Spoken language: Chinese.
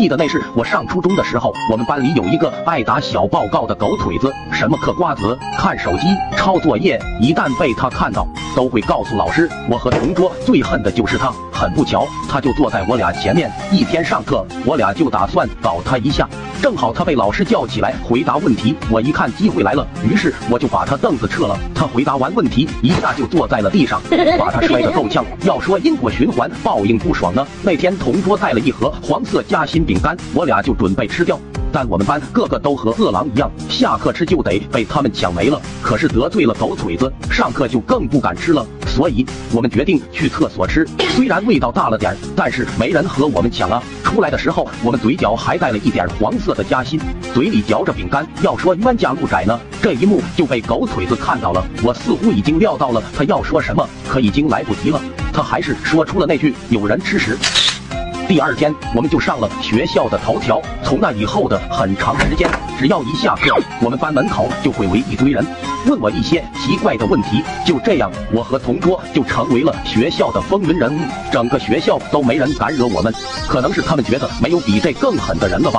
记得那是我上初中的时候，我们班里有一个爱打小报告的狗腿子，什么嗑瓜子、看手机、抄作业，一旦被他看到，都会告诉老师。我和同桌最恨的就是他。很不巧，他就坐在我俩前面。一天上课，我俩就打算搞他一下。正好他被老师叫起来回答问题，我一看机会来了，于是我就把他凳子撤了。他回答完问题，一下就坐在了地上，把他摔得够呛。要说因果循环，报应不爽呢。那天同桌带了一盒黄色夹心饼干，我俩就准备吃掉。但我们班个个都和饿狼一样，下课吃就得被他们抢没了。可是得罪了狗腿子，上课就更不敢吃了。所以我们决定去厕所吃。虽然味道大了点，但是没人和我们抢啊。出来的时候，我们嘴角还带了一点黄色的夹心，嘴里嚼着饼干。要说冤家路窄呢，这一幕就被狗腿子看到了。我似乎已经料到了他要说什么，可已经来不及了。他还是说出了那句：“有人吃屎。”第二天，我们就上了学校的头条。从那以后的很长时间，只要一下课，我们班门口就会围一堆人，问我一些奇怪的问题。就这样，我和同桌就成为了学校的风云人物。整个学校都没人敢惹我们，可能是他们觉得没有比这更狠的人了吧。